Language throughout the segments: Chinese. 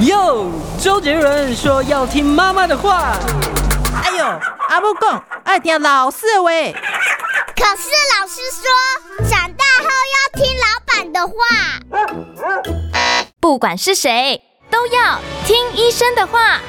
哟，周杰伦说要听妈妈的话。哎呦，阿母讲爱听老师的话。可是老师说，长大后要听老板的话。不管是谁，都要听医生的话。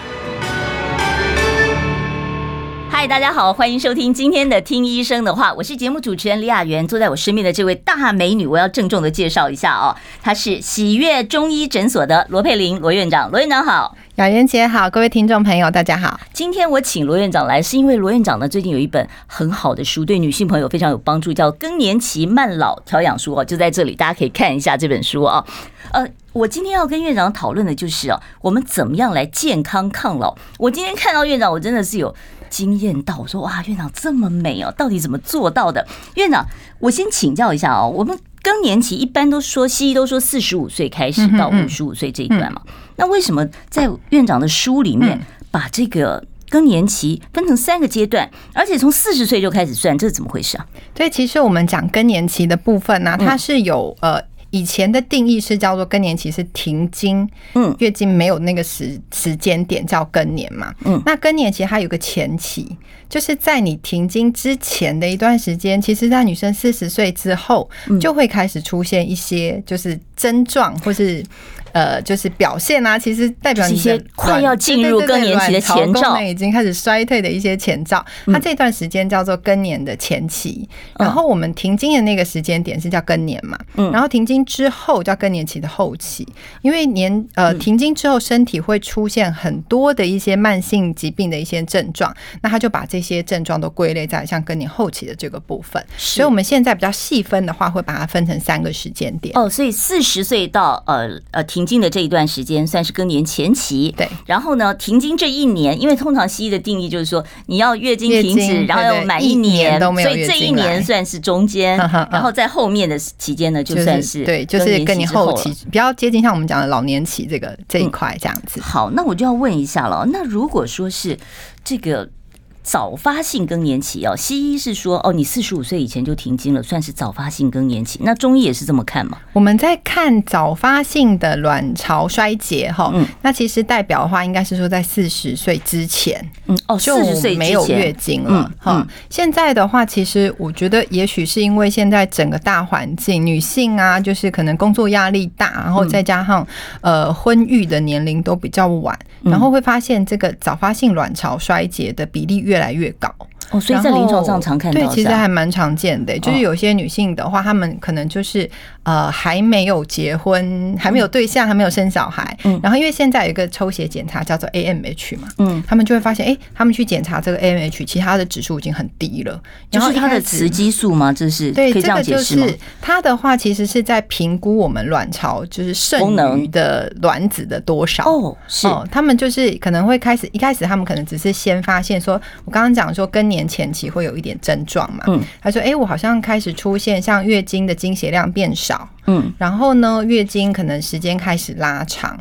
嗨，大家好，欢迎收听今天的《听医生的话》，我是节目主持人李雅媛。坐在我身边的这位大美女，我要郑重的介绍一下哦，她是喜悦中医诊所的罗佩玲罗院长。罗院长好，雅媛姐好，各位听众朋友大家好。今天我请罗院长来，是因为罗院长呢最近有一本很好的书，对女性朋友非常有帮助，叫《更年期慢老调养书》哦，就在这里，大家可以看一下这本书哦。呃，我今天要跟院长讨论的就是哦，我们怎么样来健康抗老。我今天看到院长，我真的是有。惊艳到我说哇，院长这么美哦，到底怎么做到的？院长，我先请教一下哦。我们更年期一般都说西医都说四十五岁开始到五十五岁这一段嘛，那为什么在院长的书里面把这个更年期分成三个阶段，而且从四十岁就开始算，这是怎么回事啊？对，其实我们讲更年期的部分呢，它是有呃。以前的定义是叫做更年期是停经，嗯，月经没有那个时时间点叫更年嘛，嗯，那更年期它有个前期，就是在你停经之前的一段时间，其实在女生四十岁之后就会开始出现一些就是症状或是。呃，就是表现啊，其实代表你一些快要进入更年期的前兆，已经开始衰退的一些前兆。它这段时间叫做更年的前期，然后我们停经的那个时间点是叫更年嘛，然后停经之后叫更年期的后期。因为年呃停经之后，身体会出现很多的一些慢性疾病的一些症状，那他就把这些症状都归类在像更年后期的这个部分。所以我们现在比较细分的话，会把它分成三个时间点。哦，所以四十岁到呃呃停。停经的这一段时间算是更年前期，对。然后呢，停经这一年，因为通常西医的定义就是说，你要月经停止，然后要满一年，所以这一年算是中间。然后在后面的期间呢，就算是对，就是更年后期，比较接近像我们讲的老年期这个这一块这样子。好，那我就要问一下了，那如果说是这个。早发性更年期哦，西医是说哦，你四十五岁以前就停经了，算是早发性更年期。那中医也是这么看吗？我们在看早发性的卵巢衰竭哈，嗯，那其实代表的话，应该是说在四十岁之前，嗯，哦，四十岁没有月经了哈。现在的话，其实我觉得也许是因为现在整个大环境，女性啊，就是可能工作压力大，然后再加上呃婚育的年龄都比较晚，然后会发现这个早发性卵巢衰竭的比例越越来越高。哦，所以在临床上常看到，对，其实还蛮常见的。就是有些女性的话，她们可能就是呃还没有结婚，还没有对象，还没有生小孩。嗯，然后因为现在有一个抽血检查叫做 AMH 嘛，嗯，他们就会发现，哎，他们去检查这个 AMH，其他的指数已经很低了。然后它的雌激素吗？这是对，这个就是它的话，其实是在评估我们卵巢就是剩余的卵子的多少哦。是，他们就是可能会开始一开始，他们可能只是先发现说。我刚刚讲说更年前期会有一点症状嘛，嗯，他说，哎，我好像开始出现像月经的经血量变少，嗯，然后呢，月经可能时间开始拉长，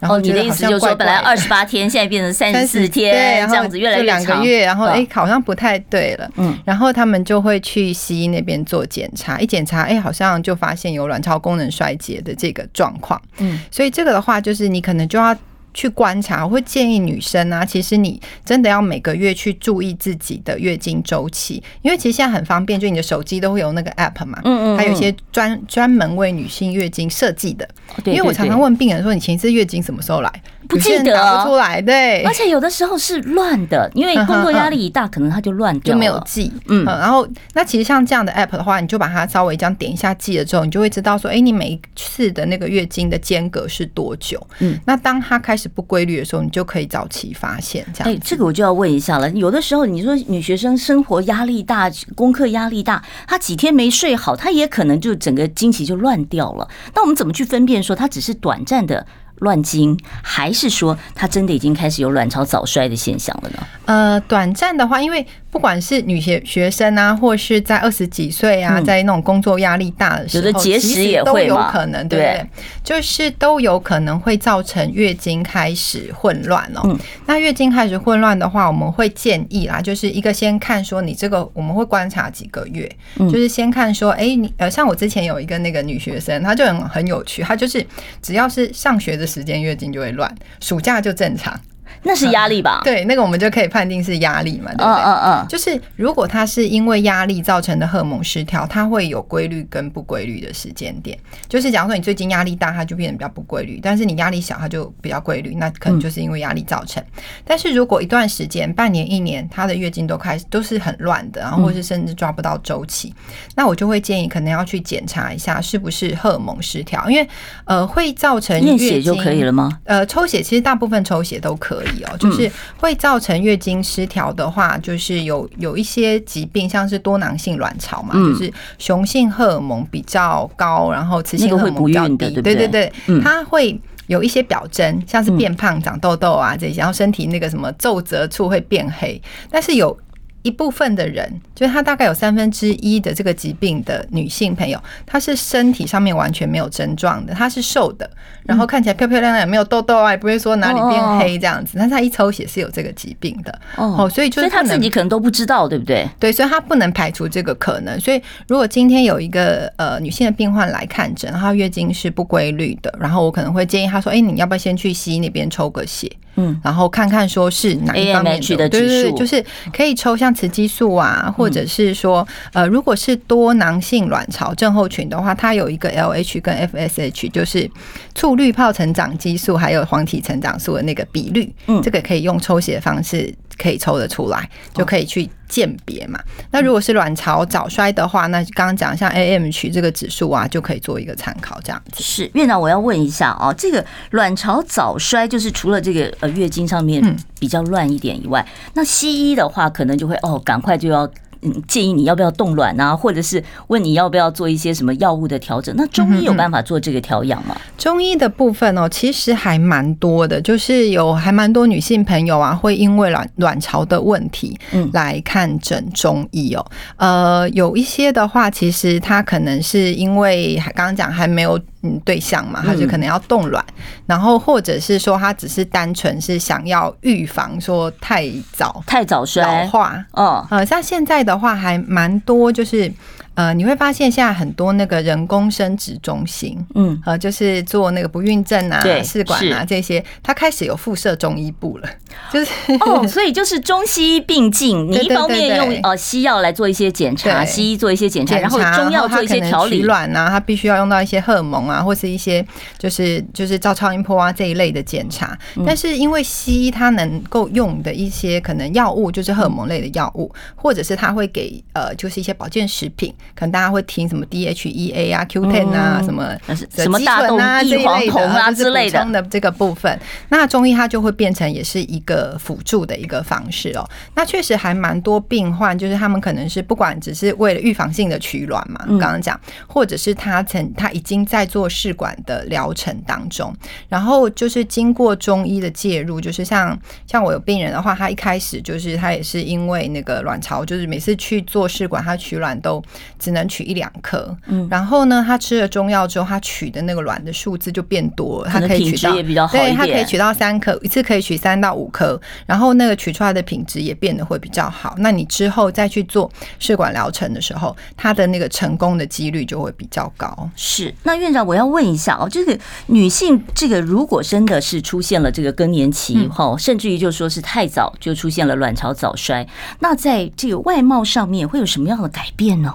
然后你的意思就是说，本来二十八天，现在变成三十四天，这样子越来越长，两个月，然后哎，好像不太对了，嗯，然后他们就会去西医那边做检查，一检查，哎，好像就发现有卵巢功能衰竭的这个状况，嗯，所以这个的话，就是你可能就要。去观察，我会建议女生啊，其实你真的要每个月去注意自己的月经周期，因为其实现在很方便，就你的手机都会有那个 app 嘛，嗯嗯，还有一些专专门为女性月经设计的。因为我常常问病人说，你前一次月经什么时候来？不记得，答不出来，对。而且有的时候是乱的，因为工作压力一大，可能它就乱掉，就没有记。嗯，然后那其实像这样的 app 的话，你就把它稍微这样点一下记了之后，你就会知道说，哎，你每一次的那个月经的间隔是多久？嗯，那当它开始。不规律的时候，你就可以早期发现。这样，哎，这个我就要问一下了。有的时候，你说女学生生活压力大，功课压力大，她几天没睡好，她也可能就整个经期就乱掉了。那我们怎么去分辨说她只是短暂的乱经，还是说她真的已经开始有卵巢早衰的现象了呢？呃，短暂的话，因为不管是女学学生啊，或是在二十几岁啊，在那种工作压力大的时候，有的节食也会都有可能，对不对？就是都有可能会造成月经开始混乱哦。那月经开始混乱的话，我们会建议啦，就是一个先看说你这个，我们会观察几个月，就是先看说，哎，你呃，像我之前有一个那个女学生，她就很很有趣，她就是只要是上学的时间月经就会乱，暑假就正常。那是压力吧？对，那个我们就可以判定是压力嘛，对不对？嗯嗯嗯。就是如果它是因为压力造成的荷尔蒙失调，它会有规律跟不规律的时间点。就是假如说你最近压力大，它就变得比较不规律；但是你压力小，它就比较规律。那可能就是因为压力造成。但是如果一段时间，半年、一年，它的月经都开始都是很乱的，然后或是甚至抓不到周期，那我就会建议可能要去检查一下是不是荷尔蒙失调，因为呃会造成验血就可以了吗？呃，抽血其实大部分抽血都可以。哦，就是会造成月经失调的话，就是有有一些疾病，像是多囊性卵巢嘛，就是雄性荷尔蒙比较高，然后雌性荷尔蒙比较低，对对对，它会有一些表征，像是变胖、长痘痘啊这些，然后身体那个什么皱褶处会变黑，但是有。一部分的人，就是他大概有三分之一的这个疾病的女性朋友，她是身体上面完全没有症状的，她是瘦的，然后看起来漂漂亮亮，也没有痘痘啊，也不会说哪里变黑这样子。但是她一抽血是有这个疾病的哦，所以就是她自己可能都不知道，对不对？对，所以她不能排除这个可能。所以如果今天有一个呃女性的病患来看诊，然后月经是不规律的，然后我可能会建议她说：“哎，你要不要先去西医那边抽个血？”嗯，然后看看说是哪一方面的，对对对，就是可以抽像雌激素啊，或者是说，呃，如果是多囊性卵巢症候群的话，它有一个 LH 跟 FSH，就是促滤泡成长激素还有黄体成长素的那个比率，嗯，这个可以用抽血的方式。可以抽得出来，就可以去鉴别嘛。那如果是卵巢早衰的话，那刚刚讲像 AMH 这个指数啊，就可以做一个参考。这样子是院长，我要问一下哦，这个卵巢早衰就是除了这个呃月经上面比较乱一点以外，那西医的话可能就会哦，赶快就要。嗯，建议你要不要冻卵啊，或者是问你要不要做一些什么药物的调整？那中医有办法做这个调养吗？中医的部分哦，其实还蛮多的，就是有还蛮多女性朋友啊，会因为卵卵巢的问题，嗯，来看诊中医哦。呃，有一些的话，其实她可能是因为刚刚讲还没有。嗯，对象嘛，他就可能要冻卵，嗯、然后或者是说他只是单纯是想要预防说太早太早衰老化。哦，呃，像现在的话还蛮多，就是。呃，你会发现现在很多那个人工生殖中心，嗯，呃，就是做那个不孕症啊、试管啊这些，它开始有附设中医部了，就是哦，所以就是中西医并进，你一方面用呃西药来做一些检查，西医做一些检查，然后中药做一些调理。取卵啊，它必须要用到一些荷尔蒙啊，或是一些就是就是照超音波啊这一类的检查。但是因为西医它能够用的一些可能药物就是荷尔蒙类的药物，或者是它会给呃就是一些保健食品。可能大家会听什么 DHEA 啊、Q10 啊、什么什么大豆异黄酮啊之类的的这个部分，那中医它就会变成也是一个辅助的一个方式哦。那确实还蛮多病患，就是他们可能是不管只是为了预防性的取卵嘛，刚刚讲，或者是他曾他已经在做试管的疗程当中，然后就是经过中医的介入，就是像像我有病人的话，他一开始就是他也是因为那个卵巢，就是每次去做试管，他取卵都。只能取一两颗，嗯，然后呢，他吃了中药之后，他取的那个卵的数字就变多了，他可以取到，对，他可以取到三颗，一次可以取三到五颗，然后那个取出来的品质也变得会比较好。那你之后再去做试管疗程的时候，它的那个成功的几率就会比较高。是，那院长，我要问一下哦，这个女性，这个如果真的是出现了这个更年期以后，甚至于就说是太早就出现了卵巢早衰，那在这个外貌上面会有什么样的改变呢？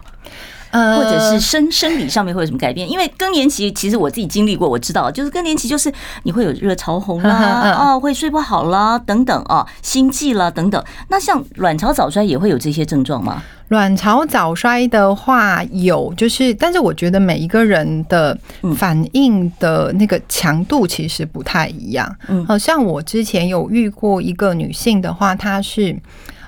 呃，或者是生生理上面会有什么改变？因为更年期其实我自己经历过，我知道，就是更年期就是你会有热潮红啦，哦，会睡不好啦，等等啊，心悸啦等等。那像卵巢早衰也会有这些症状吗？卵巢早衰的话有，就是但是我觉得每一个人的反应的那个强度其实不太一样。嗯，好像我之前有遇过一个女性的话，她是。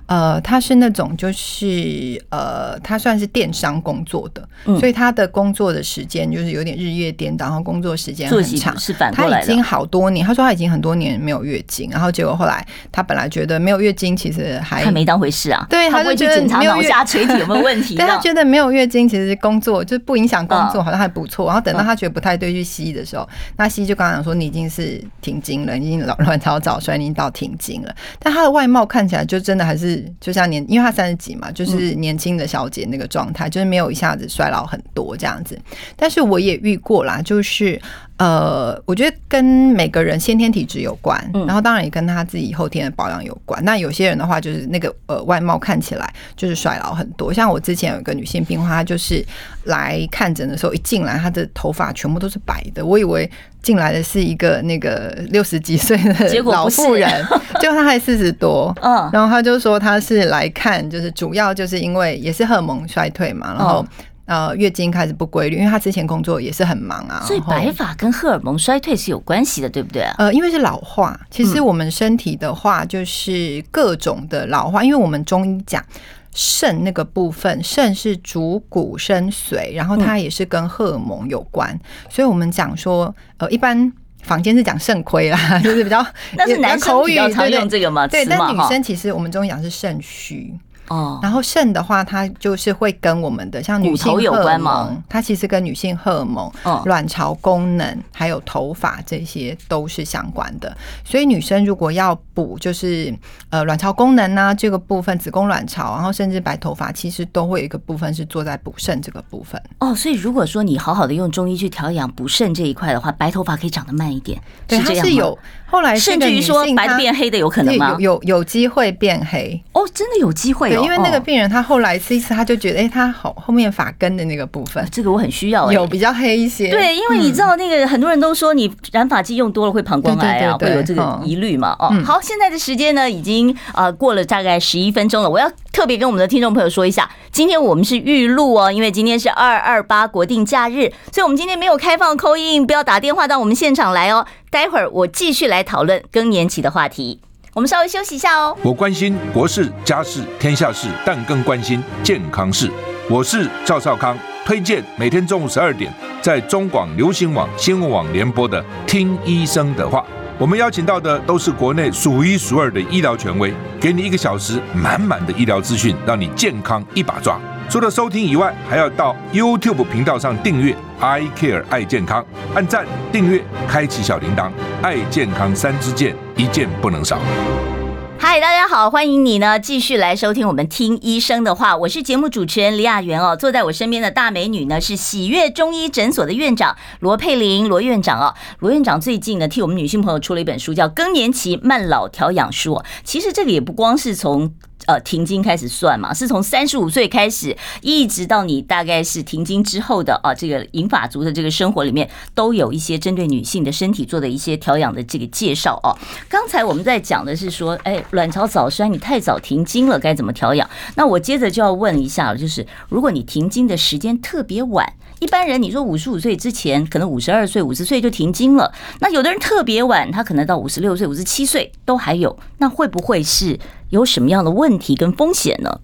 呃，他是那种就是呃，他算是电商工作的，嗯、所以他的工作的时间就是有点日夜颠倒，然后工作时间很长。是反过来的。他已经好多年，他说他已经很多年没有月经，然后结果后来他本来觉得没有月经其实还他没当回事啊，对，他就觉得没有脑下垂体有没有问题？但他觉得没有月经其实工作就不影响工作，好像还不错。然后等到他觉得不太对去西医的时候，那西医就刚刚讲说你已经是停经了，你已经卵卵巢早衰，你已经到停经了。但他的外貌看起来就真的还是就像年，因为她三十几嘛，就是年轻的小姐那个状态，就是没有一下子衰老很多这样子。但是我也遇过啦，就是。呃，我觉得跟每个人先天体质有关，然后当然也跟他自己后天的保养有关。那有些人的话，就是那个呃外貌看起来就是衰老很多。像我之前有一个女性病患，她就是来看诊的时候，一进来她的头发全部都是白的，我以为进来的是一个那个 六十几岁的老妇人，结果她还四十多。嗯，然后她就说她是来看，就是主要就是因为也是荷尔蒙衰退嘛，然后。呃，月经开始不规律，因为她之前工作也是很忙啊，所以白发跟荷尔蒙衰退是有关系的，对不对啊？呃，因为是老化，其实我们身体的话就是各种的老化，因为我们中医讲肾那个部分，肾是主骨生髓，然后它也是跟荷尔蒙有关，所以我们讲说，呃，一般坊间是讲肾亏啦，就是比较 那是男生比较常用这个吗？对，但女生其实我们中医讲是肾虚。哦，然后肾的话，它就是会跟我们的像女性荷尔蒙，它其实跟女性荷尔蒙、卵巢功能还有头发这些都是相关的。所以女生如果要补，就是呃卵巢功能呢、啊、这个部分，子宫卵巢，然后甚至白头发，其实都会有一个部分是做在补肾这个部分。哦，所以如果说你好好的用中医去调养补肾这一块的话，白头发可以长得慢一点，对，是这样吗？它是有后来甚至于说白的变黑的有可能吗？有有有机会变黑哦，真的有机会。对，因为那个病人他后来吃一次，他就觉得，哎，他好后面发根的那个部分，这个我很需要，有比较黑一些。对，因为你知道那个很多人都说你染发剂用多了会膀胱癌啊，会有这个疑虑嘛。哦，好，现在的时间呢已经啊过了大概十一分钟了，我要特别跟我们的听众朋友说一下，今天我们是预录哦，因为今天是二二八国定假日，所以我们今天没有开放 call in，不要打电话到我们现场来哦。待会儿我继续来讨论更年期的话题。我们稍微休息一下哦。我关心国事、家事、天下事，但更关心健康事。我是赵少康，推荐每天中午十二点在中广流行网新闻网联播的《听医生的话》。我们邀请到的都是国内数一数二的医疗权威，给你一个小时满满的医疗资讯，让你健康一把抓。除了收听以外，还要到 YouTube 频道上订阅 “I Care 爱健康”，按赞、订阅、开启小铃铛，爱健康三支箭，一件不能少。嗨，大家好，欢迎你呢继续来收听我们听医生的话，我是节目主持人李雅媛哦。坐在我身边的大美女呢是喜悦中医诊所的院长罗佩玲罗院长哦。罗院长最近呢替我们女性朋友出了一本书，叫《更年期慢老调养书》。其实这个也不光是从。呃，停经开始算嘛，是从三十五岁开始，一直到你大概是停经之后的啊，这个银发族的这个生活里面，都有一些针对女性的身体做的一些调养的这个介绍哦。刚才我们在讲的是说，哎，卵巢早衰，你太早停经了，该怎么调养？那我接着就要问一下了，就是如果你停经的时间特别晚，一般人你说五十五岁之前，可能五十二岁、五十岁就停经了，那有的人特别晚，他可能到五十六岁、五十七岁都还有，那会不会是？有什么样的问题跟风险呢？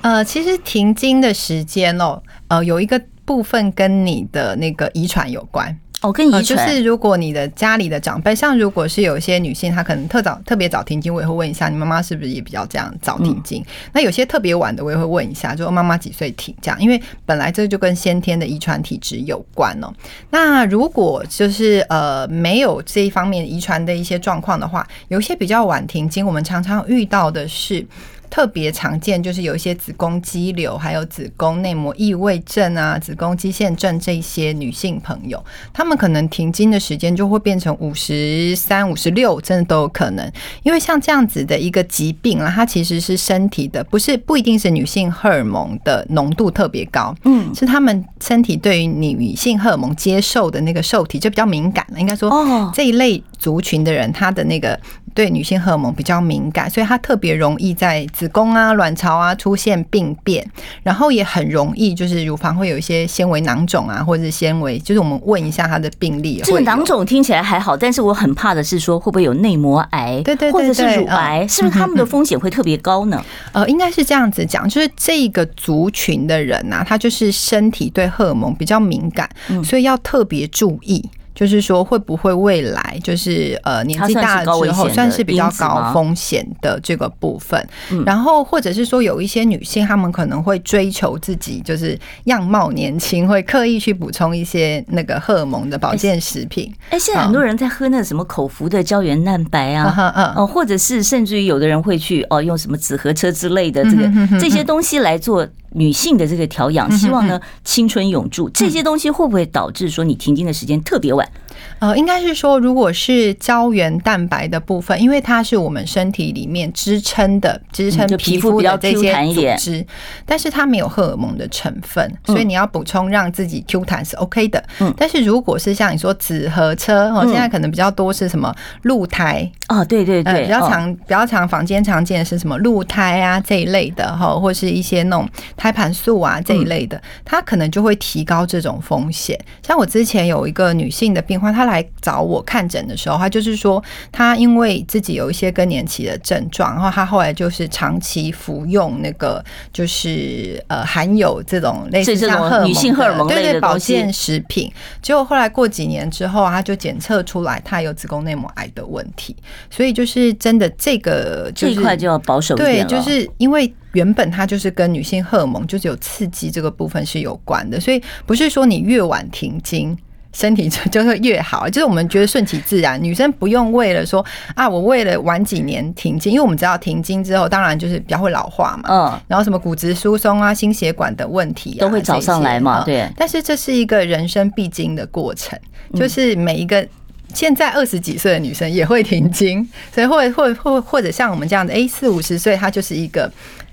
呃，其实停经的时间哦，呃，有一个部分跟你的那个遗传有关。哦，跟遗传、呃、就是，如果你的家里的长辈，像如果是有一些女性，她可能特早特别早停经，我也会问一下，你妈妈是不是也比较这样早停经？嗯、那有些特别晚的，我也会问一下，就妈妈几岁停这样？因为本来这就跟先天的遗传体质有关哦。那如果就是呃没有这一方面遗传的一些状况的话，有一些比较晚停经，我们常常遇到的是。特别常见就是有一些子宫肌瘤，还有子宫内膜异位症啊、子宫肌腺症这些女性朋友，她们可能停经的时间就会变成五十三、五十六，真的都有可能。因为像这样子的一个疾病啊，它其实是身体的，不是不一定是女性荷尔蒙的浓度特别高，嗯，是她们身体对于女性荷尔蒙接受的那个受体就比较敏感了。应该说，哦，这一类族群的人，他的那个对女性荷尔蒙比较敏感，所以它特别容易在子宫啊、卵巢啊出现病变，然后也很容易就是乳房会有一些纤维囊肿啊，或者是纤维，就是我们问一下它的病例。这个囊肿听起来还好，但是我很怕的是说会不会有内膜癌，对对对，或者是乳癌，是不是他们的风险会特别高呢？呃，应该是这样子讲，就是这个族群的人呐、啊，他就是身体对荷尔蒙比较敏感，所以要特别注意。就是说，会不会未来就是呃年纪大了之后，算是比较高风险的这个部分。然后或者是说，有一些女性她们可能会追求自己就是样貌年轻，会刻意去补充一些那个荷尔蒙的保健食品。哎，现在很多人在喝那什么口服的胶原蛋白啊，嗯哦，或者是甚至于有的人会去哦用什么紫河车之类的这个这些东西来做。女性的这个调养，希望呢青春永驻，这些东西会不会导致说你停经的时间特别晚？呃，应该是说，如果是胶原蛋白的部分，因为它是我们身体里面支撑的，支撑皮肤的这些组织，但是它没有荷尔蒙的成分，所以你要补充让自己 Q 弹是 OK 的。嗯，但是如果是像你说紫河车哦，现在可能比较多是什么鹿胎哦，对对对，比较常比较常房间常见的是什么鹿胎啊这一类的哈，或是一些那种胎盘素啊这一类的，它可能就会提高这种风险。像我之前有一个女性的病患。他来找我看诊的时候，他就是说，他因为自己有一些更年期的症状，然后他后来就是长期服用那个，就是呃含有这种类似像荷尔蒙的女性荷尔蒙类的保健食品。结果后来过几年之后，他就检测出来他有子宫内膜癌的问题。所以就是真的这个这一块就要保守一点了。对，就是因为原本它就是跟女性荷尔蒙就是有刺激这个部分是有关的，所以不是说你越晚停经。身体就 就会越好，就是我们觉得顺其自然，女生不用为了说啊，我为了晚几年停经，因为我们知道停经之后，当然就是比较会老化嘛，嗯，然后什么骨质疏松啊、心血管的问题啊，都会找上来嘛，对。但是这是一个人生必经的过程，就是每一个现在二十几岁的女生也会停经，所以或或或或者像我们这样的，哎，四五十岁，她就是一个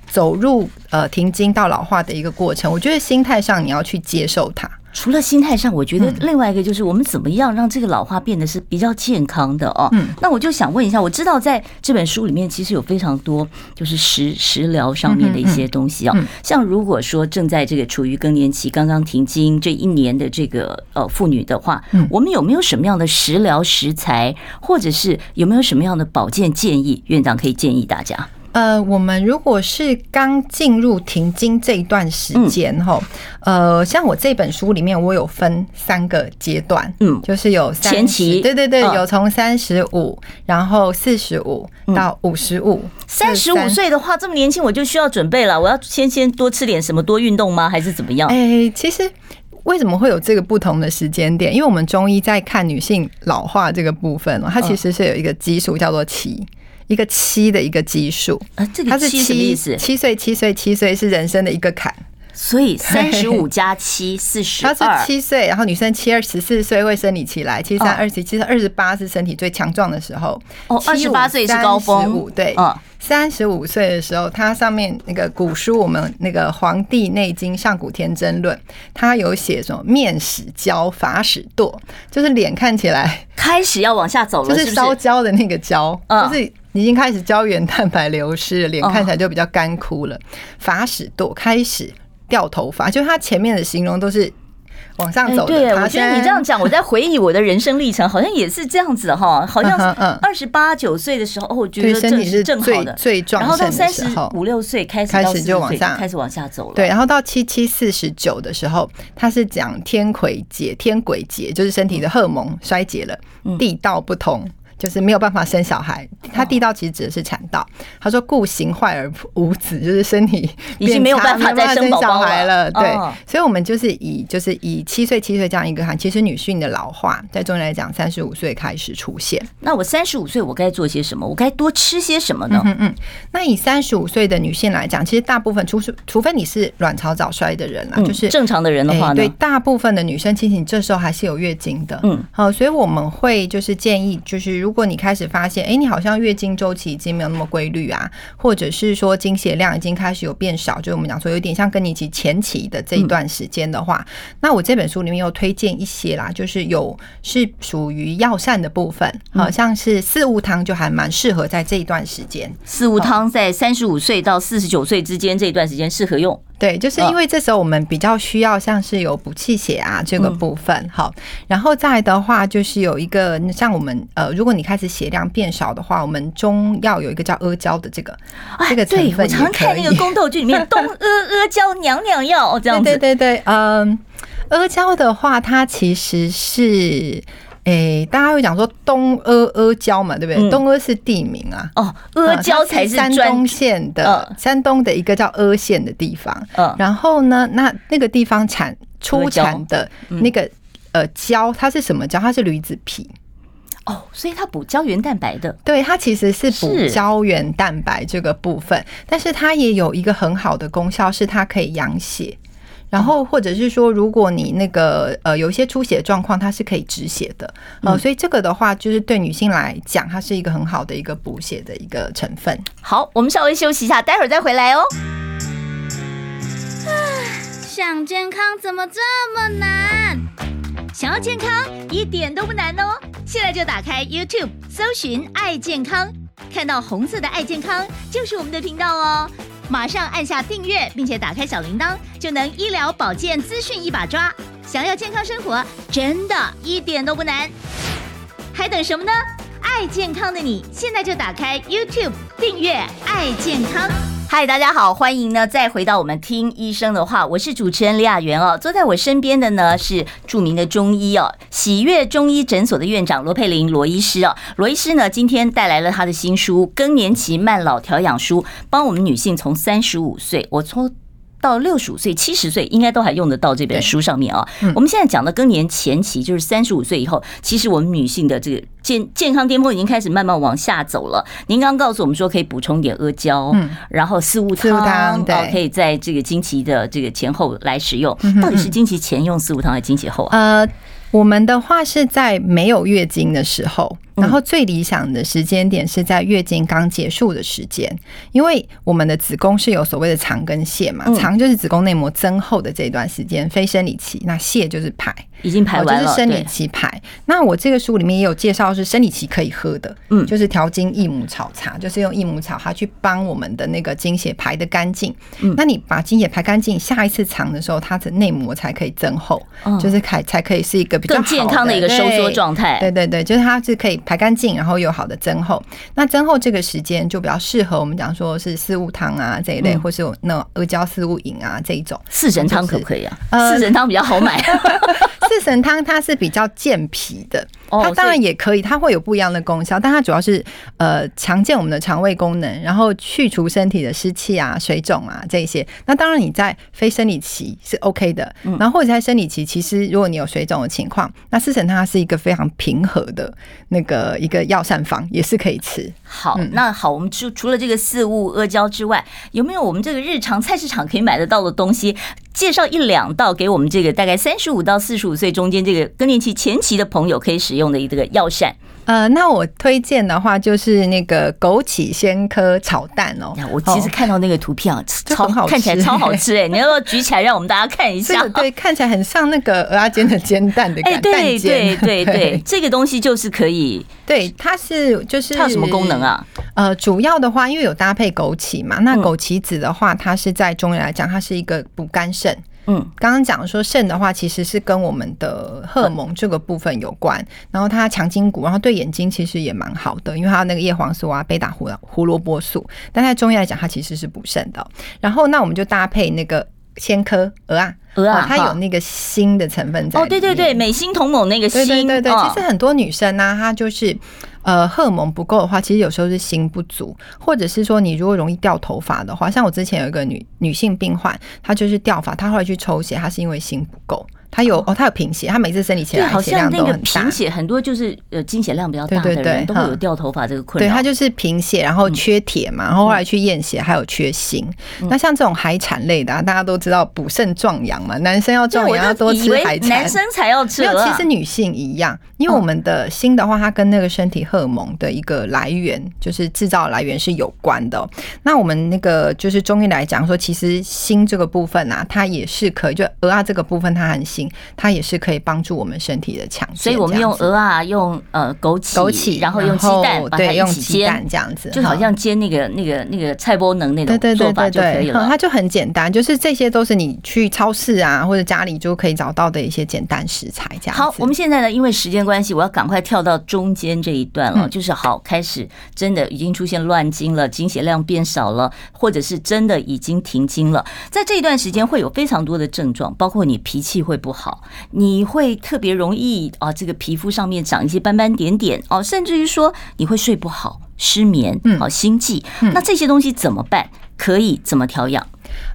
走入呃停经到老化的一个过程。我觉得心态上你要去接受它。除了心态上，我觉得另外一个就是我们怎么样让这个老化变得是比较健康的哦。嗯，那我就想问一下，我知道在这本书里面其实有非常多就是食食疗上面的一些东西啊。像如果说正在这个处于更年期、刚刚停经这一年的这个呃妇女的话，我们有没有什么样的食疗食材，或者是有没有什么样的保健建议，院长可以建议大家？呃，我们如果是刚进入停经这一段时间哈，呃，像我这本书里面，我有分三个阶段，嗯，就是有前期，对对对，有从三十五，然后四十五到五十五。三十五岁的话，这么年轻，我就需要准备了，我要先先多吃点什么，多运动吗？还是怎么样？哎，其实为什么会有这个不同的时间点？因为我们中医在看女性老化这个部分，它其实是有一个基数叫做七。一个七的一个基数。啊，这个七什么意思？七岁，七岁，七岁是人生的一个坎，所以 三十五加七四十二，他是七岁，然后女生七二十四岁会生理期来，七三二十，其实二十八是身体最强壮的时候，哦，二十八岁是高峰，对，三十五岁的时候，它上面那个古书，我们那个《黄帝内经·上古天真论》，它有写什么面始焦，发始堕，就是脸看起来开始要往下走了，就是烧焦的那个焦，就是。已经开始胶原蛋白流失了，脸看起来就比较干枯了。发始堕，开始掉头发，就他前面的形容都是往上走的。对，我觉得你这样讲，我在回忆我的人生历程，好像也是这样子哈。好像二十八九岁的时候，哦，我觉得身体是正好的，最壮盛的时候。然后到三十五六岁开始开始就往下，开始往下走了。对，然后到七七四十九的时候，他是讲天癸竭，天癸竭就是身体的荷尔蒙衰竭了，地道不通。就是没有办法生小孩，他地道其实指的是产道。他说故形坏而无子，就是身体已经没有办法再生小孩了。对，所以我们就是以就是以七岁七岁这样一个哈，其实女性的老化在中医来讲，三十五岁开始出现。那我三十五岁我该做些什么？我该多吃些什么呢？嗯嗯。那以三十五岁的女性来讲，其实大部分除除非你是卵巢早衰的人啦，就是正常的人的话呢，对大部分的女生，其实你这时候还是有月经的。嗯。好，所以我们会就是建议就是。如果你开始发现，哎、欸，你好像月经周期已经没有那么规律啊，或者是说经血量已经开始有变少，就是我们讲说有点像更年期前期的这一段时间的话，嗯、那我这本书里面有推荐一些啦，就是有是属于药膳的部分，好像是四物汤就还蛮适合在这一段时间。四物汤在三十五岁到四十九岁之间这一段时间适合用。对，就是因为这时候我们比较需要像是有补气血啊这个部分，好，然后再来的话就是有一个像我们呃，如果你开始血量变少的话，我们中药有一个叫阿胶的这个这个成分，对，我常看那个宫斗剧里面 东阿阿胶娘娘药这样子，对对对，嗯，阿胶的话它其实是。哎、欸，大家会讲说东阿阿胶嘛，对不对？嗯、东阿是地名啊。哦，阿胶才是山东县的，嗯、山东的一个叫阿县的地方。嗯，然后呢，那那个地方产出产的那个呃胶，它是什么胶？它是驴子皮。哦，所以它补胶原蛋白的。对，它其实是补胶原蛋白这个部分，但是它也有一个很好的功效，是它可以养血。然后，或者是说，如果你那个呃有一些出血状况，它是可以止血的，呃，所以这个的话，就是对女性来讲，它是一个很好的一个补血的一个成分。好，我们稍微休息一下，待会儿再回来哦。想健康怎么这么难？想要健康一点都不难哦，现在就打开 YouTube 搜寻“爱健康”，看到红色的“爱健康”就是我们的频道哦。马上按下订阅，并且打开小铃铛，就能医疗保健资讯一把抓。想要健康生活，真的一点都不难，还等什么呢？爱健康的你，现在就打开 YouTube 订阅“爱健康”。嗨，大家好，欢迎呢再回到我们听医生的话，我是主持人李雅媛哦。坐在我身边的呢是著名的中医哦，喜悦中医诊所的院长罗佩玲罗医师哦。罗医师呢今天带来了他的新书《更年期慢老调养书》，帮我们女性从三十五岁，我从。到六十五岁、七十岁，应该都还用得到这本书上面啊。我们现在讲的更年前期，就是三十五岁以后，其实我们女性的这个健健康巅峰已经开始慢慢往下走了。您刚刚告诉我们说，可以补充点阿胶，嗯，然后四物汤，对，可以在这个经期的这个前后来使用。到底是经期前用四物汤，还是经期后啊？呃，我们的话是在没有月经的时候。然后最理想的时间点是在月经刚结束的时间，因为我们的子宫是有所谓的长跟泄嘛，长就是子宫内膜增厚的这段时间，非生理期；那泄就是排，已经排完了，就是生理期排。那我这个书里面也有介绍，是生理期可以喝的，嗯，就是调经益母草茶，就是用益母草它去帮我们的那个经血排的干净。嗯，那你把经血排干净，下一次藏的时候，它的内膜才可以增厚，就是才才可以是一个比较更健康的一个收缩状态。对对对，就是它是可以。排干净，然后有好的增厚。那增厚这个时间就比较适合我们讲说是四物汤啊这一类，嗯、或是有那阿胶四物饮啊这一种。四神汤可不可以啊？呃、四神汤比较好买。四神汤它是比较健脾的，它当然也可以，它会有不一样的功效，但它主要是呃强健我们的肠胃功能，然后去除身体的湿气啊、水肿啊这些。那当然你在非生理期是 OK 的，然后或者在生理期，其实如果你有水肿的情况，那四神汤它是一个非常平和的那个一个药膳方，也是可以吃。好，那好，我们除除了这个四物阿胶之外，有没有我们这个日常菜市场可以买得到的东西？介绍一两道给我们这个大概三十五到四十五岁中间这个更年期前期的朋友可以使用的一个药膳。呃，那我推荐的话就是那个枸杞鲜科炒蛋哦。我其实看到那个图片啊，超好，看起来超好吃哎！你要不要举起来让我们大家看一下？对，看起来很像那个蚵仔煎的煎蛋的感觉。对对 对对，这个东西就是可以。对，它是就是它有什么功能啊？呃，主要的话，因为有搭配枸杞嘛，那枸杞子的话，它是在中医来讲，它是一个补肝肾。嗯，刚刚讲说肾的话，其实是跟我们的荷尔蒙这个部分有关，然后它强筋骨，然后对眼睛其实也蛮好的，因为它那个叶黄素啊、贝塔胡胡萝卜素，但在中医来讲，它其实是补肾的。然后那我们就搭配那个鲜科鹅啊，鹅啊，它有那个锌的成分在。哦，对对对，美心同盟那个锌，对对对对，其实很多女生呢、啊，她就是。呃，荷尔蒙不够的话，其实有时候是心不足，或者是说你如果容易掉头发的话，像我之前有一个女女性病患，她就是掉发，她后来去抽血，她是因为心不够。他有哦，他有贫血，他每次生理期来血量都很大。贫血很多就是呃经血量比较大的人都会有掉头发这个困扰。对，他就是贫血，然后缺铁嘛，然后后来去验血还有缺锌。那像这种海产类的，大家都知道补肾壮阳嘛，男生要壮阳要多吃海产，男生才要吃。没有，其实女性一样，因为我们的锌的话，它跟那个身体荷尔蒙的一个来源，就是制造来源是有关的。那我们那个就是中医来讲说，其实锌这个部分啊，它也是可以，就鹅啊这个部分它很锌，它也是可以帮助我们身体的强健。所以我们用鹅啊，用呃枸杞，枸杞，然后用鸡蛋，对，用鸡蛋这样子，就好像煎那个那个那个菜包能那种做法就可以了。它就很简单，就是这些都是你去超市啊或者家里就可以找到的一些简单食材。这样好，我们现在呢，因为时间关系，我要赶快跳到中间这一段了，就是好开始真的已经出现乱经了，经血量变少了，或者是真的已经停经了，在这一段时间会有非常多的症状，包括你脾气会不好，你会特别容易啊，这个皮肤上面长一些斑斑点点哦，甚至于说你会睡不好、失眠、好心悸，那这些东西怎么办？可以怎么调养？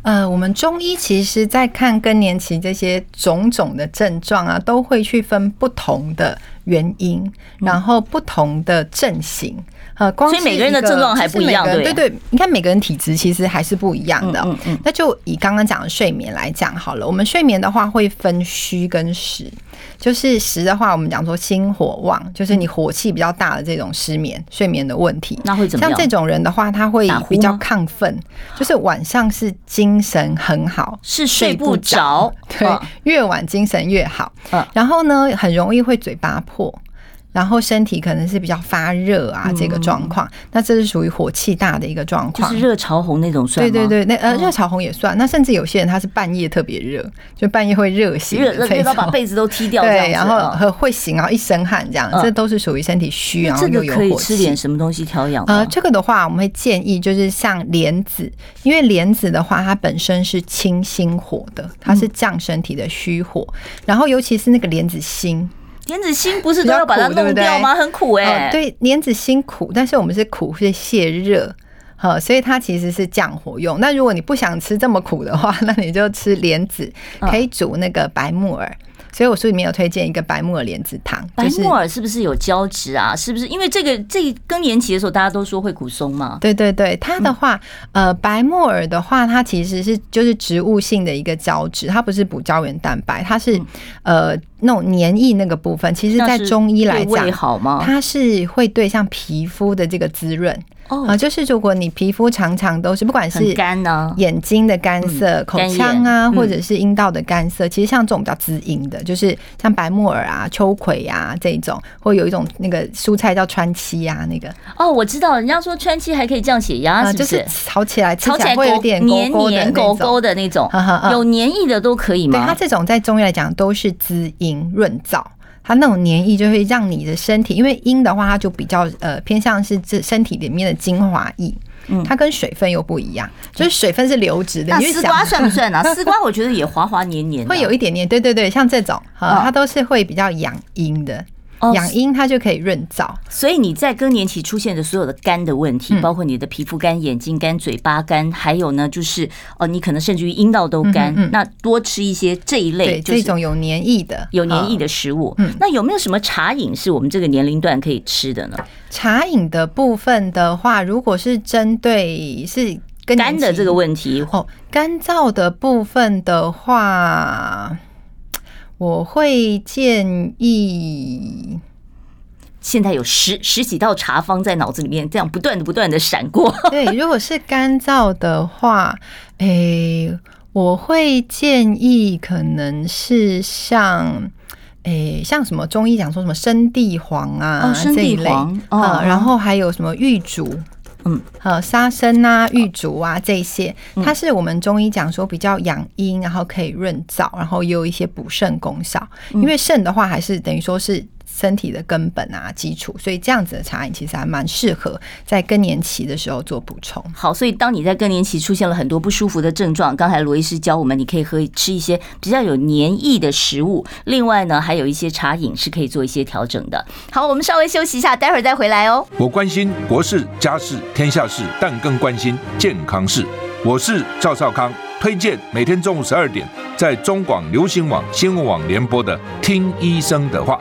呃，我们中医其实在看更年期这些种种的症状啊，都会去分不同的原因，然后不同的症型。呃，光所以每个人的症状还不一样，对对对。你看每个人体质其实还是不一样的。嗯嗯。那就以刚刚讲的睡眠来讲好了，我们睡眠的话会分虚跟实。就是实的话，我们讲说心火旺，就是你火气比较大的这种失眠、睡眠的问题。那会怎么样？像这种人的话，他会比较亢奋，就是晚上是精神很好，是睡不着。对，越晚精神越好。然后呢，很容易会嘴巴破。然后身体可能是比较发热啊，这个状况，那这是属于火气大的一个状况，就是热潮红那种算吗？对对对，那呃热潮红也算。那甚至有些人他是半夜特别热，就半夜会热醒，热热到把被子都踢掉，对，然后会醒，然后一身汗这样，这都是属于身体虚，然后又有火气。可以吃点什么东西调养？呃，这个的话我们会建议就是像莲子，因为莲子的话它本身是清心火的，它是降身体的虚火，然后尤其是那个莲子心。莲子心不是都要把它弄掉吗？很苦哎。对，莲子心苦，但是我们是苦是泄热，好，所以它其实是降火用。那如果你不想吃这么苦的话，那你就吃莲子，可以煮那个白木耳。所以我书里面有推荐一个白木耳莲子汤。白木耳是不是有胶质啊？是不是因为这个这更年期的时候大家都说会骨松嘛？对对对，它的话，呃，白木耳的话，它其实是就是植物性的一个胶质，它不是补胶原蛋白，它是呃那种黏液那个部分。其实，在中医来讲，它是会对像皮肤的这个滋润。啊，就是如果你皮肤常常都是，不管是干呢，眼睛的干涩、口腔啊，或者是阴道的干涩，其实像这种比较滋阴的，就是像白木耳啊、秋葵啊这种，或有一种那个蔬菜叫川七啊，那个。哦，我知道，人家说川七还可以降血压，就是炒起来炒起来会有点黏黏勾勾的那种，有黏液的都可以吗？对，它这种在中医来讲都是滋阴润燥。它那种黏液就会让你的身体，因为阴的话，它就比较呃偏向是这身体里面的精华液，嗯，它跟水分又不一样，就是水分是流质的。那丝瓜算不算啊？丝瓜我觉得也滑滑黏黏，会有一点黏，对对对，像这种，它都是会比较养阴的。养阴它就可以润燥，所以你在更年期出现的所有的干的问题，包括你的皮肤干、眼睛干、嘴巴干，还有呢，就是哦，你可能甚至于阴道都干，那多吃一些这一类，这种有黏液的、有黏液的食物。那有没有什么茶饮是我们这个年龄段可以吃的呢？茶饮的部分的话，如果是针对是干的这个问题哦，干燥的部分的话。我会建议，现在有十十几道茶方在脑子里面这样不断的不断的闪过。对，如果是干燥的话，诶、欸，我会建议可能是像，诶、欸，像什么中医讲说什么生地黄啊，哦、生地黄这一类，哦，然后还有什么玉竹。嗯，呃，沙参啊、玉竹啊这些，它是我们中医讲说比较养阴，然后可以润燥，然后也有一些补肾功效。因为肾的话，还是等于说是。身体的根本啊，基础，所以这样子的茶饮其实还蛮适合在更年期的时候做补充。好，所以当你在更年期出现了很多不舒服的症状，刚才罗医师教我们，你可以喝吃一些比较有黏液的食物，另外呢，还有一些茶饮是可以做一些调整的。好，我们稍微休息一下，待会儿再回来哦。我关心国事、家事、天下事，但更关心健康事。我是赵少康，推荐每天中午十二点。在中广流行网、新闻网联播的《听医生的话》。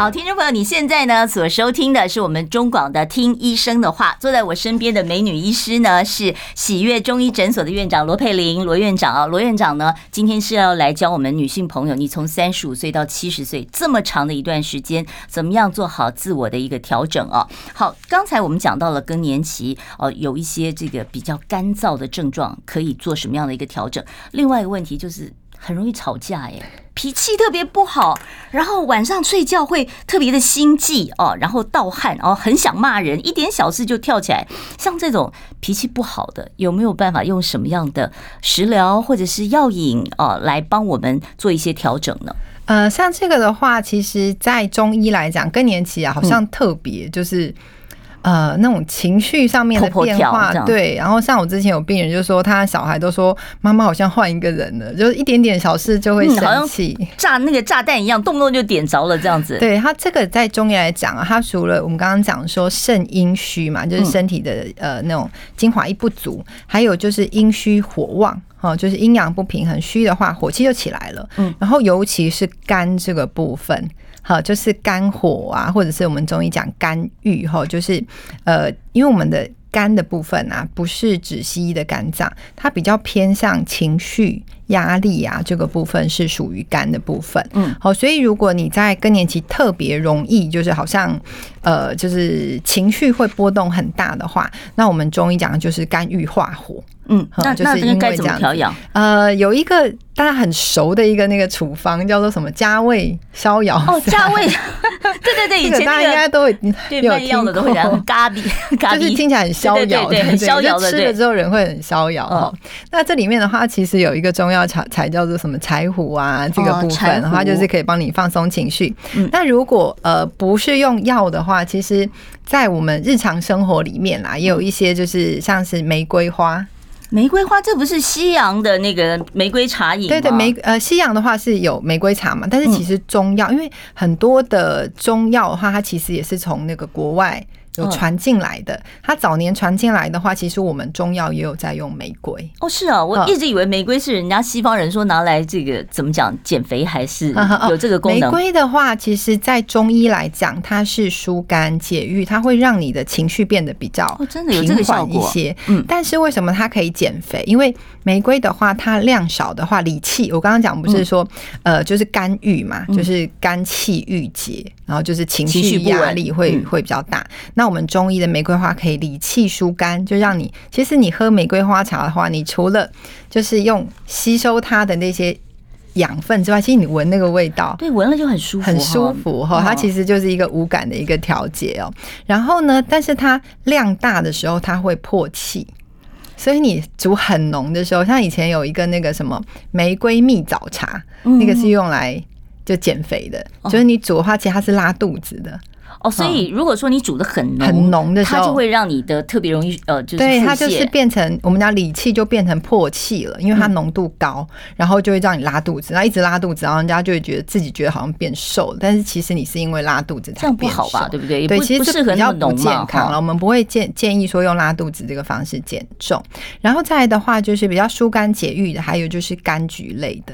好，听众朋友，你现在呢所收听的是我们中广的《听医生的话》。坐在我身边的美女医师呢是喜悦中医诊所的院长罗佩玲罗院长啊。罗院长呢今天是要来教我们女性朋友，你从三十五岁到七十岁这么长的一段时间，怎么样做好自我的一个调整啊？好，刚才我们讲到了更年期哦，有一些这个比较干燥的症状，可以做什么样的一个调整？另外一个问题就是。很容易吵架耶，脾气特别不好，然后晚上睡觉会特别的心悸哦，然后盗汗哦，很想骂人，一点小事就跳起来。像这种脾气不好的，有没有办法用什么样的食疗或者是药引哦来帮我们做一些调整呢？呃，像这个的话，其实在中医来讲，更年期啊，好像特别就是。呃，那种情绪上面的变化，对。然后像我之前有病人就说，他小孩都说妈妈好像换一个人了，就是一点点小事就会生气，炸那个炸弹一样，动不动就点着了这样子。对，他这个在中医来讲啊，他除了我们刚刚讲说肾阴虚嘛，就是身体的呃那种精华一不足，还有就是阴虚火旺，哈，就是阴阳不平衡，虚的话火气就起来了。嗯，然后尤其是肝这个部分。好，就是肝火啊，或者是我们中医讲肝郁哈，就是呃，因为我们的肝的部分啊，不是指西医的肝脏，它比较偏向情绪。压力啊，这个部分是属于肝的部分。嗯，好，所以如果你在更年期特别容易，就是好像呃，就是情绪会波动很大的话，那我们中医讲的就是肝郁化火。嗯，那就是应该怎么调养？呃，有一个大家很熟的一个那个处方叫做什么加味逍遥。哦，加味，对对对，以前大家应该都会有听过。咖喱，就是听起来很逍遥，对，很逍遥的，吃了之后人会很逍遥。哈，那这里面的话，其实有一个中药。材才叫做什么柴胡啊，这个部分的话，就是可以帮你放松情绪。那如果呃不是用药的话，其实，在我们日常生活里面啦，也有一些就是像是玫瑰花。玫瑰花，这不是西洋的那个玫瑰茶饮？对对，玫呃西洋的话是有玫瑰茶嘛，但是其实中药，因为很多的中药的话，它其实也是从那个国外。有传进来的，它早年传进来的话，其实我们中药也有在用玫瑰。哦，是啊，我一直以为玫瑰是人家西方人说拿来这个怎么讲减肥还是 有这个功能。玫瑰的话，其实在中医来讲，它是疏肝解郁，它会让你的情绪变得比较真的有这个效果一些。嗯，但是为什么它可以减肥？因为玫瑰的话，它量少的话，理气。我刚刚讲不是说呃，就是肝郁嘛，就是肝气郁结，然后就是情绪压力会会比较大。那我们中医的玫瑰花可以理气疏肝，就让你其实你喝玫瑰花茶的话，你除了就是用吸收它的那些养分之外，其实你闻那个味道，对，闻了就很舒服，很舒服哈。它其实就是一个五感的一个调节哦。然后呢，但是它量大的时候，它会破气，所以你煮很浓的时候，像以前有一个那个什么玫瑰蜜枣茶，那个是用来就减肥的，就是你煮的话，其实它是拉肚子的。哦，所以如果说你煮的很浓很浓的时候，它就会让你的特别容易呃，就是对它就是变成我们讲理气就变成破气了，因为它浓度高，然后就会让你拉肚子，然后一直拉肚子，然后人家就会觉得自己觉得好像变瘦了，但是其实你是因为拉肚子才变瘦，这样不好吧？对不对？对，其实是比较不健康了。我们不会建建议说用拉肚子这个方式减重，然后再来的话就是比较疏肝解郁的，还有就是柑橘类的。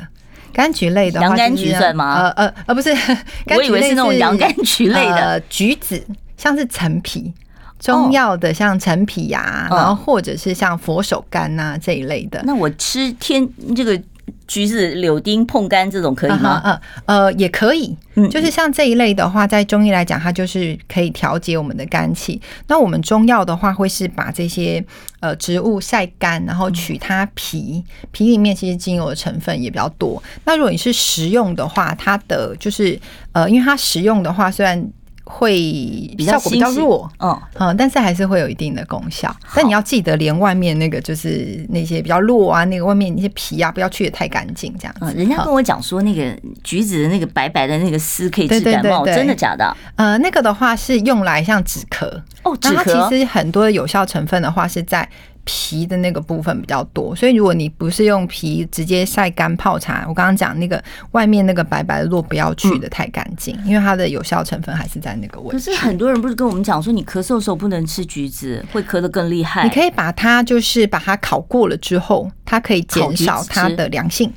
柑橘类的话，洋甘菊算吗？呃呃呃，不是，我以为是那种洋甘菊类的橘子，像是陈皮，中药的像陈皮呀，然后或者是像佛手柑呐这一类的。那我吃天这个。橘子、柳丁、碰柑这种可以吗？嗯呃，也可以。嗯，就是像这一类的话，在中医来讲，它就是可以调节我们的肝气。那我们中药的话，会是把这些呃植物晒干，然后取它皮，皮里面其实精油的成分也比较多。那如果你是食用的话，它的就是呃，因为它食用的话，虽然会效果比较弱，嗯嗯，但是还是会有一定的功效。但你要记得，连外面那个就是那些比较弱啊，那个外面那些皮啊，不要去的太干净，这样。嗯，人家跟我讲说，那个橘子的那个白白的那个丝可以治感冒，真的假的？呃，那个的话是用来像止咳哦，止咳。其实很多的有效成分的话是在皮的那个部分比较多，所以如果你不是用皮直接晒干泡茶，我刚刚讲那个外面那个白白的络不要去的太干净，因为它的有效成分还是在那个位置。可是很多人不是跟我们讲说，你咳嗽的时候不能吃橘子，会咳得更厉害。你可以把它就是把它烤过了之后，它可以减少它的凉性。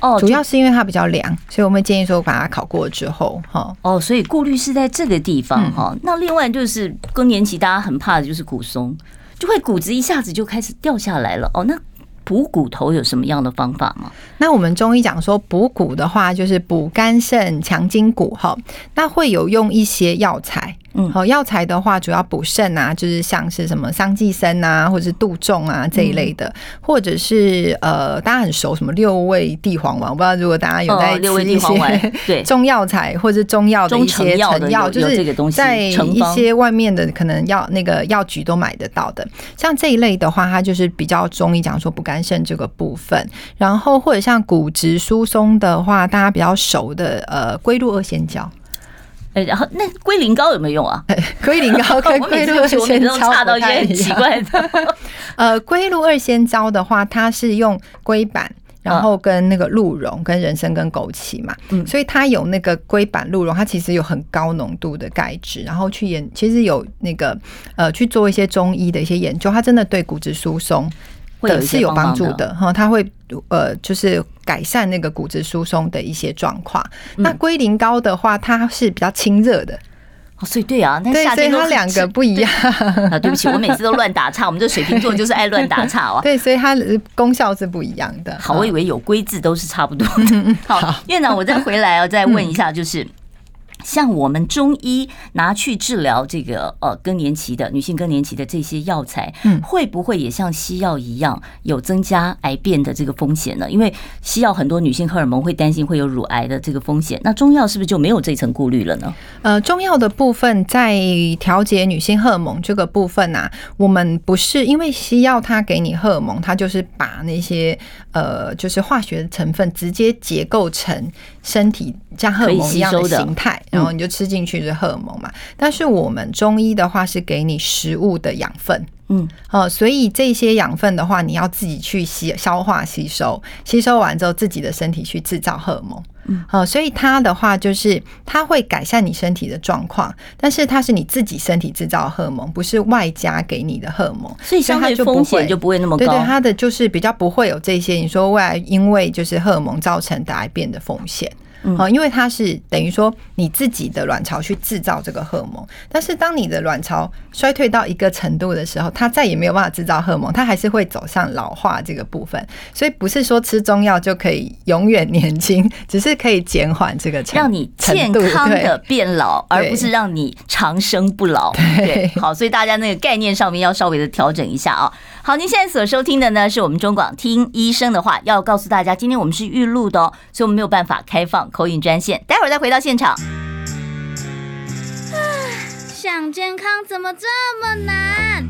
哦，主要是因为它比较凉，所以我们建议说把它烤过之后，哈。哦，所以顾虑是在这个地方哈。那另外就是更年期，大家很怕的就是骨松。就会骨子一下子就开始掉下来了哦。那补骨头有什么样的方法吗？那我们中医讲说补骨的话，就是补肝肾、强筋骨哈。那会有用一些药材。嗯，好，药材的话主要补肾啊，就是像是什么桑寄生啊，或者是杜仲啊这一类的，嗯、或者是呃大家很熟什么六味地黄丸，我不知道如果大家有在吃一些对。中药材或者是中药的一些成药，就是在一些外面的可能药那个药局都买得到的，像这一类的话，它就是比较中医讲说补肝肾这个部分，然后或者像骨质疏松的话，大家比较熟的呃龟鹿二仙胶。然后那龟苓膏有没有用啊？龟苓膏 跟龟鹿二仙胶差到一些很奇怪的。呃，龟鹿二仙胶的话，它是用龟板，然后跟那个鹿茸、跟人参、跟枸杞嘛，嗯，所以它有那个龟板鹿茸，它其实有很高浓度的钙质，然后去研，其实有那个呃去做一些中医的一些研究，它真的对骨质疏松的是有帮助的哈，它会呃就是。改善那个骨质疏松的一些状况。那龟苓膏的话，它是比较清热的，哦，所以对啊，那对，所以它两个不一样 啊。对不起，我每次都乱打岔。我们这水瓶座就是爱乱打岔哦。对，所以它的功效是不一样的。好，我以为有龟字都是差不多的。好，院长，我再回来哦，再问一下，就是。像我们中医拿去治疗这个呃更年期的女性更年期的这些药材，嗯，会不会也像西药一样有增加癌变的这个风险呢？因为西药很多女性荷尔蒙会担心会有乳癌的这个风险，那中药是不是就没有这层顾虑了呢？呃，中药的部分在调节女性荷尔蒙这个部分啊，我们不是因为西药它给你荷尔蒙，它就是把那些呃就是化学成分直接结构成身体像荷尔蒙一样的形态。然后你就吃进去是荷尔蒙嘛，但是我们中医的话是给你食物的养分，嗯，哦，所以这些养分的话，你要自己去吸消化吸收，吸收完之后自己的身体去制造荷尔蒙，嗯，哦，所以它的话就是它会改善你身体的状况，但是它是你自己身体制造荷尔蒙，不是外加给你的荷尔蒙，所以相对风险就不会那么高，对对，它的就是比较不会有这些你说未来因为就是荷尔蒙造成的癌变的风险。嗯，因为它是等于说你自己的卵巢去制造这个荷尔蒙，但是当你的卵巢衰退到一个程度的时候，它再也没有办法制造荷尔蒙，它还是会走向老化这个部分。所以不是说吃中药就可以永远年轻，只是可以减缓这个让你健康的变老，而不是让你长生不老。对，好，所以大家那个概念上面要稍微的调整一下啊。好，您现在所收听的呢，是我们中广听医生的话，要告诉大家，今天我们是预录的哦，所以我们没有办法开放 call in 专线，待会儿再回到现场。想健康怎么这么难？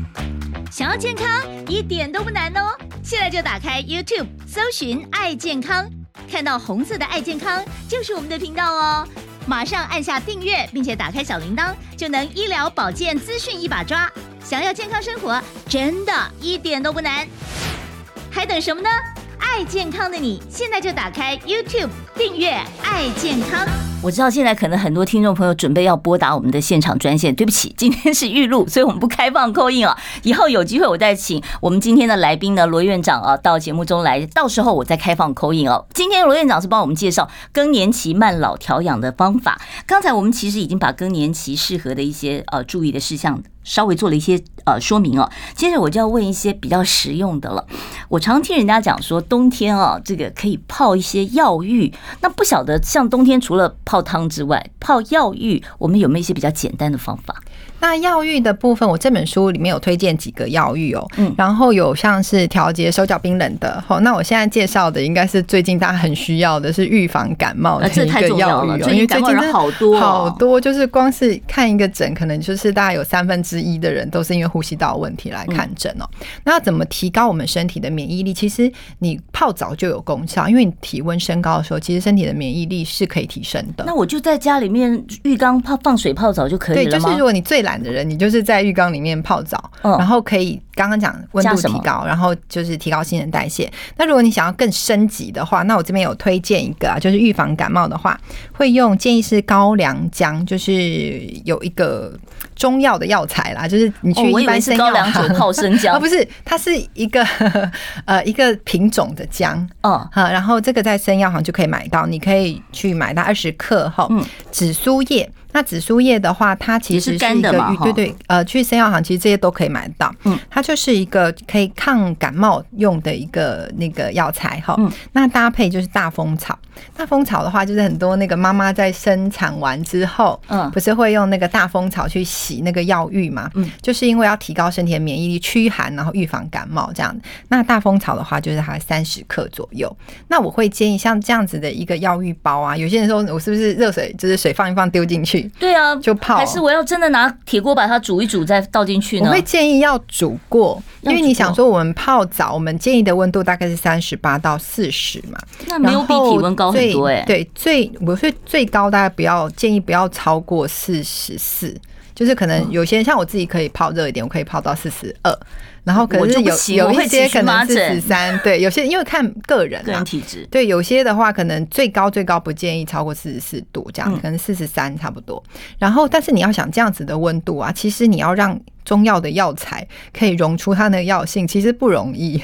想要健康一点都不难哦，现在就打开 YouTube 搜寻“爱健康”，看到红色的“爱健康”就是我们的频道哦，马上按下订阅，并且打开小铃铛，就能医疗保健资讯一把抓。想要健康生活，真的一点都不难，还等什么呢？爱健康的你，现在就打开 YouTube 订阅“爱健康”。我知道现在可能很多听众朋友准备要拨打我们的现场专线，对不起，今天是预录，所以我们不开放 call in 啊。以后有机会我再请我们今天的来宾呢，罗院长啊，到节目中来，到时候我再开放 call in 哦。今天罗院长是帮我们介绍更年期慢老调养的方法。刚才我们其实已经把更年期适合的一些呃注意的事项稍微做了一些呃说明哦。接着我就要问一些比较实用的了。我常听人家讲说，冬天啊，这个可以泡一些药浴。那不晓得像冬天除了泡汤之外，泡药浴，我们有没有一些比较简单的方法？那药浴的部分，我这本书里面有推荐几个药浴哦，嗯，然后有像是调节手脚冰冷的，好，那我现在介绍的应该是最近大家很需要的是预防感冒的一个药浴哦，因为最近好多好多，就是光是看一个诊，可能就是大概有三分之一的人都是因为呼吸道问题来看诊哦。那要怎么提高我们身体的免疫力？其实你泡澡就有功效，因为你体温升高的时候，其实身体的免疫力是可以提升的。那我就在家里面浴缸泡放水泡澡就可以了吗？对，就是如果你最懒的人，你就是在浴缸里面泡澡，然后可以刚刚讲温度提高，然后就是提高新陈代谢。那如果你想要更升级的话，那我这边有推荐一个啊，就是预防感冒的话，会用建议是高粱姜，就是有一个中药的药材啦，就是你去一般生药行、哦、泡生姜，哦 不是，它是一个 呃一个品种的姜，嗯，好，然后这个在生药行就可以买到，你可以去买到二十克哈，嗯，紫苏叶。那紫苏叶的话，它其实是一个对对，呃，去生药行其实这些都可以买得到。嗯，它就是一个可以抗感冒用的一个那个药材哈。嗯，那搭配就是大风草。大风草的话，就是很多那个妈妈在生产完之后，嗯，不是会用那个大风草去洗那个药浴嘛？嗯，就是因为要提高身体的免疫力，驱寒，然后预防感冒这样。那大风草的话，就是它三十克左右。那我会建议像这样子的一个药浴包啊，有些人说我是不是热水，就是水放一放丢进去？对啊，就泡。还是我要真的拿铁锅把它煮一煮再倒进去呢？我会建议要煮过，因为你想说我们泡澡，我们建议的温度大概是三十八到四十嘛。那没有比体温高很多哎。对，最我是最高大概不要建议不要超过四十四，就是可能有些像我自己可以泡热一点，我可以泡到四十二。然后可能是有有一些可能四十三，对，有些因为看个人个人体质，对，有些的话可能最高最高不建议超过四十四度这样，可能四十三差不多。然后，但是你要想这样子的温度啊，其实你要让中药的药材可以溶出它的药性，其实不容易。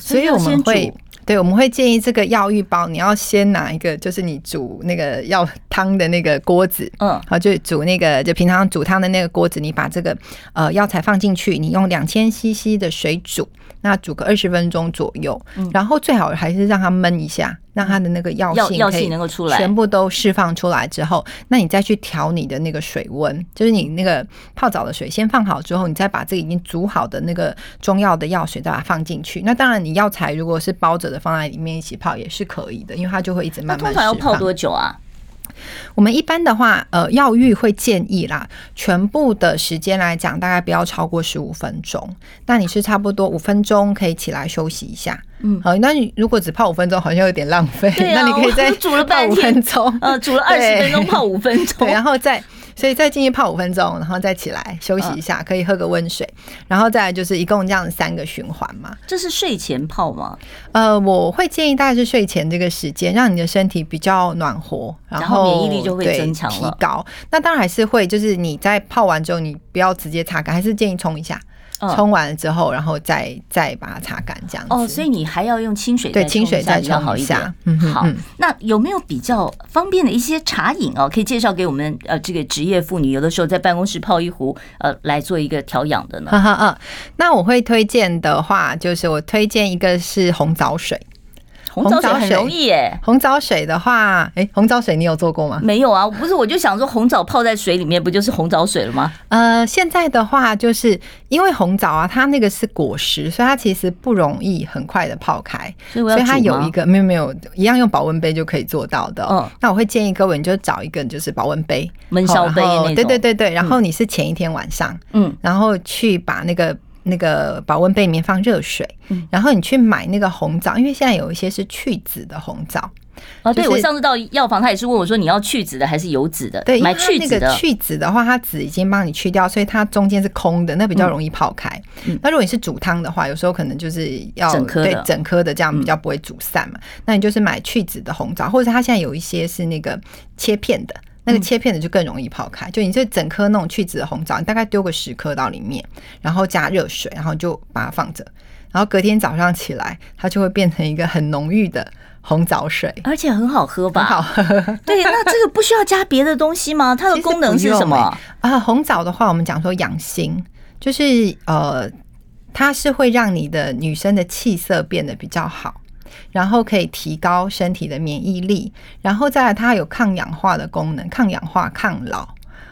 所以我们会。对，我们会建议这个药浴包，你要先拿一个，就是你煮那个药汤的那个锅子，嗯，好，就煮那个就平常煮汤的那个锅子，你把这个呃药材放进去，你用两千 CC 的水煮。那煮个二十分钟左右，然后最好还是让它焖一下，让它的那个药性药性能够出来，全部都释放出来之后，那你再去调你的那个水温，就是你那个泡澡的水先放好之后，你再把这个已经煮好的那个中药的药水再把它放进去。那当然，你药材如果是包着的放在里面一起泡也是可以的，因为它就会一直慢慢。通常要泡多久啊？我们一般的话，呃，药浴会建议啦，全部的时间来讲，大概不要超过十五分钟。那你是差不多五分钟可以起来休息一下，嗯，好。那你如果只泡五分钟，好像有点浪费。对啊，那你可以再煮了半天，呃，煮了二十分钟泡五分钟，然后再。所以再进去泡五分钟，然后再起来休息一下，可以喝个温水，然后再来就是一共这样三个循环嘛。这是睡前泡吗？呃，我会建议大概是睡前这个时间，让你的身体比较暖和，然后免疫力就会增强提高。那当然还是会，就是你在泡完之后，你不要直接擦干，还是建议冲一下。冲完了之后，然后再再把它擦干，这样子。哦，所以你还要用清水对清水再冲好一下。嗯，好。那有没有比较方便的一些茶饮哦？可以介绍给我们呃这个职业妇女，有的时候在办公室泡一壶呃来做一个调养的呢？哈哈啊。那我会推荐的话，就是我推荐一个是红枣水。红枣水很容易耶。红枣水的话，哎，红枣水你有做过吗？没有啊，不是，我就想说红枣泡在水里面，不就是红枣水了吗？呃，现在的话，就是因为红枣啊，它那个是果实，所以它其实不容易很快的泡开，所以它有一个没有没有一样用保温杯就可以做到的。嗯，那我会建议各位，你就找一个就是保温杯，闷烧杯那种。对对对对，然后你是前一天晚上，嗯，然后去把那个。那个保温杯里面放热水，然后你去买那个红枣，因为现在有一些是去籽的红枣。啊，对，我上次到药房，他也是问我说，你要去籽的还是有籽的？对，买去籽的。去籽的话，它籽已经帮你去掉，所以它中间是空的，那比较容易泡开。那如果你是煮汤的话，有时候可能就是要整颗的，整颗的这样比较不会煮散嘛。那你就是买去籽的红枣，或者它现在有一些是那个切片的。那个切片的就更容易泡开，就你这整颗那种去籽的红枣，你大概丢个十颗到里面，然后加热水，然后就把它放着，然后隔天早上起来，它就会变成一个很浓郁的红枣水，而且很好喝吧？很好喝。对，那这个不需要加别的东西吗？它的功能是什么？啊，红枣的话，我们讲说养心，就是呃，它是会让你的女生的气色变得比较好。然后可以提高身体的免疫力，然后再来它有抗氧化的功能，抗氧化、抗老。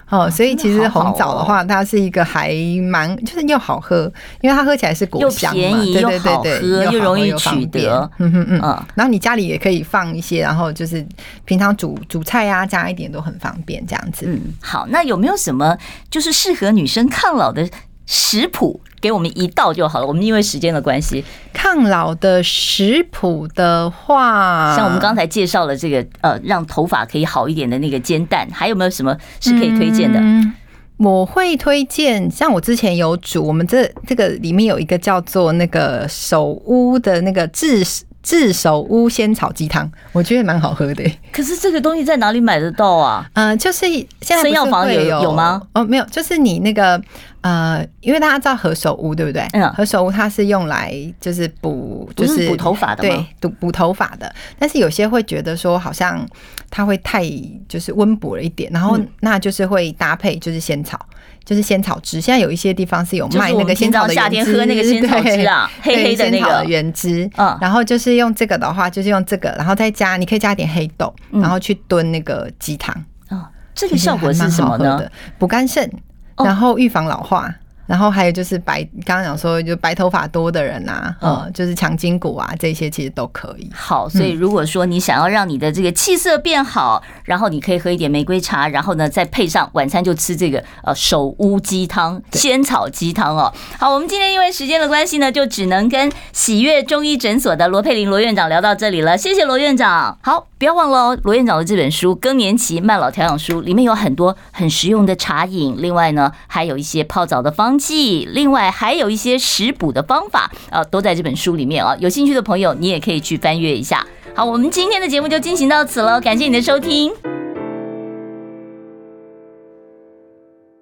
哦，所以其实红枣的话，它是一个还蛮就是又好喝，因为它喝起来是果香嘛，又便宜又好喝，又容易取得。嗯嗯嗯。然后你家里也可以放一些，然后就是平常煮煮菜呀，加一点都很方便，这样子。嗯，好，那有没有什么就是适合女生抗老的食谱？给我们一道就好了。我们因为时间的关系，抗老的食谱的话，像我们刚才介绍了这个呃，让头发可以好一点的那个煎蛋，还有没有什么是可以推荐的？嗯，我会推荐，像我之前有煮，我们这这个里面有一个叫做那个手屋的那个炙炙手乌仙草鸡汤，我觉得蛮好喝的。可是这个东西在哪里买得到啊？呃，就是现在生药房有有吗？哦，没有，就是你那个呃，因为大家知道何首乌对不对？嗯，何首乌它是用来就是补，就是补头发的，对，补补头发的。但是有些会觉得说好像它会太就是温补了一点，然后那就是会搭配就是仙草。就是仙草汁，现在有一些地方是有卖那个仙草的原汁，夏天喝那个仙草汁啊，黑黑的那个原汁。嗯，然后就是用这个的话，就是用这个，然后再加，你可以加点黑豆，然后去炖那个鸡汤。哦，这个效果是什么呢？补肝肾，然后预防老化。然后还有就是白，刚刚讲说就白头发多的人啊，嗯，就是强筋骨啊，这些其实都可以。好，所以如果说你想要让你的这个气色变好，然后你可以喝一点玫瑰茶，然后呢再配上晚餐就吃这个呃手乌鸡汤、仙草鸡汤哦。好，我们今天因为时间的关系呢，就只能跟喜悦中医诊所的罗佩玲罗院长聊到这里了。谢谢罗院长。好，不要忘了哦，罗院长的这本书《更年期慢老调养书》里面有很多很实用的茶饮，另外呢还有一些泡澡的方剂，另外还有一些食补的方法，啊，都在这本书里面啊。有兴趣的朋友，你也可以去翻阅一下。好，我们今天的节目就进行到此了，感谢你的收听。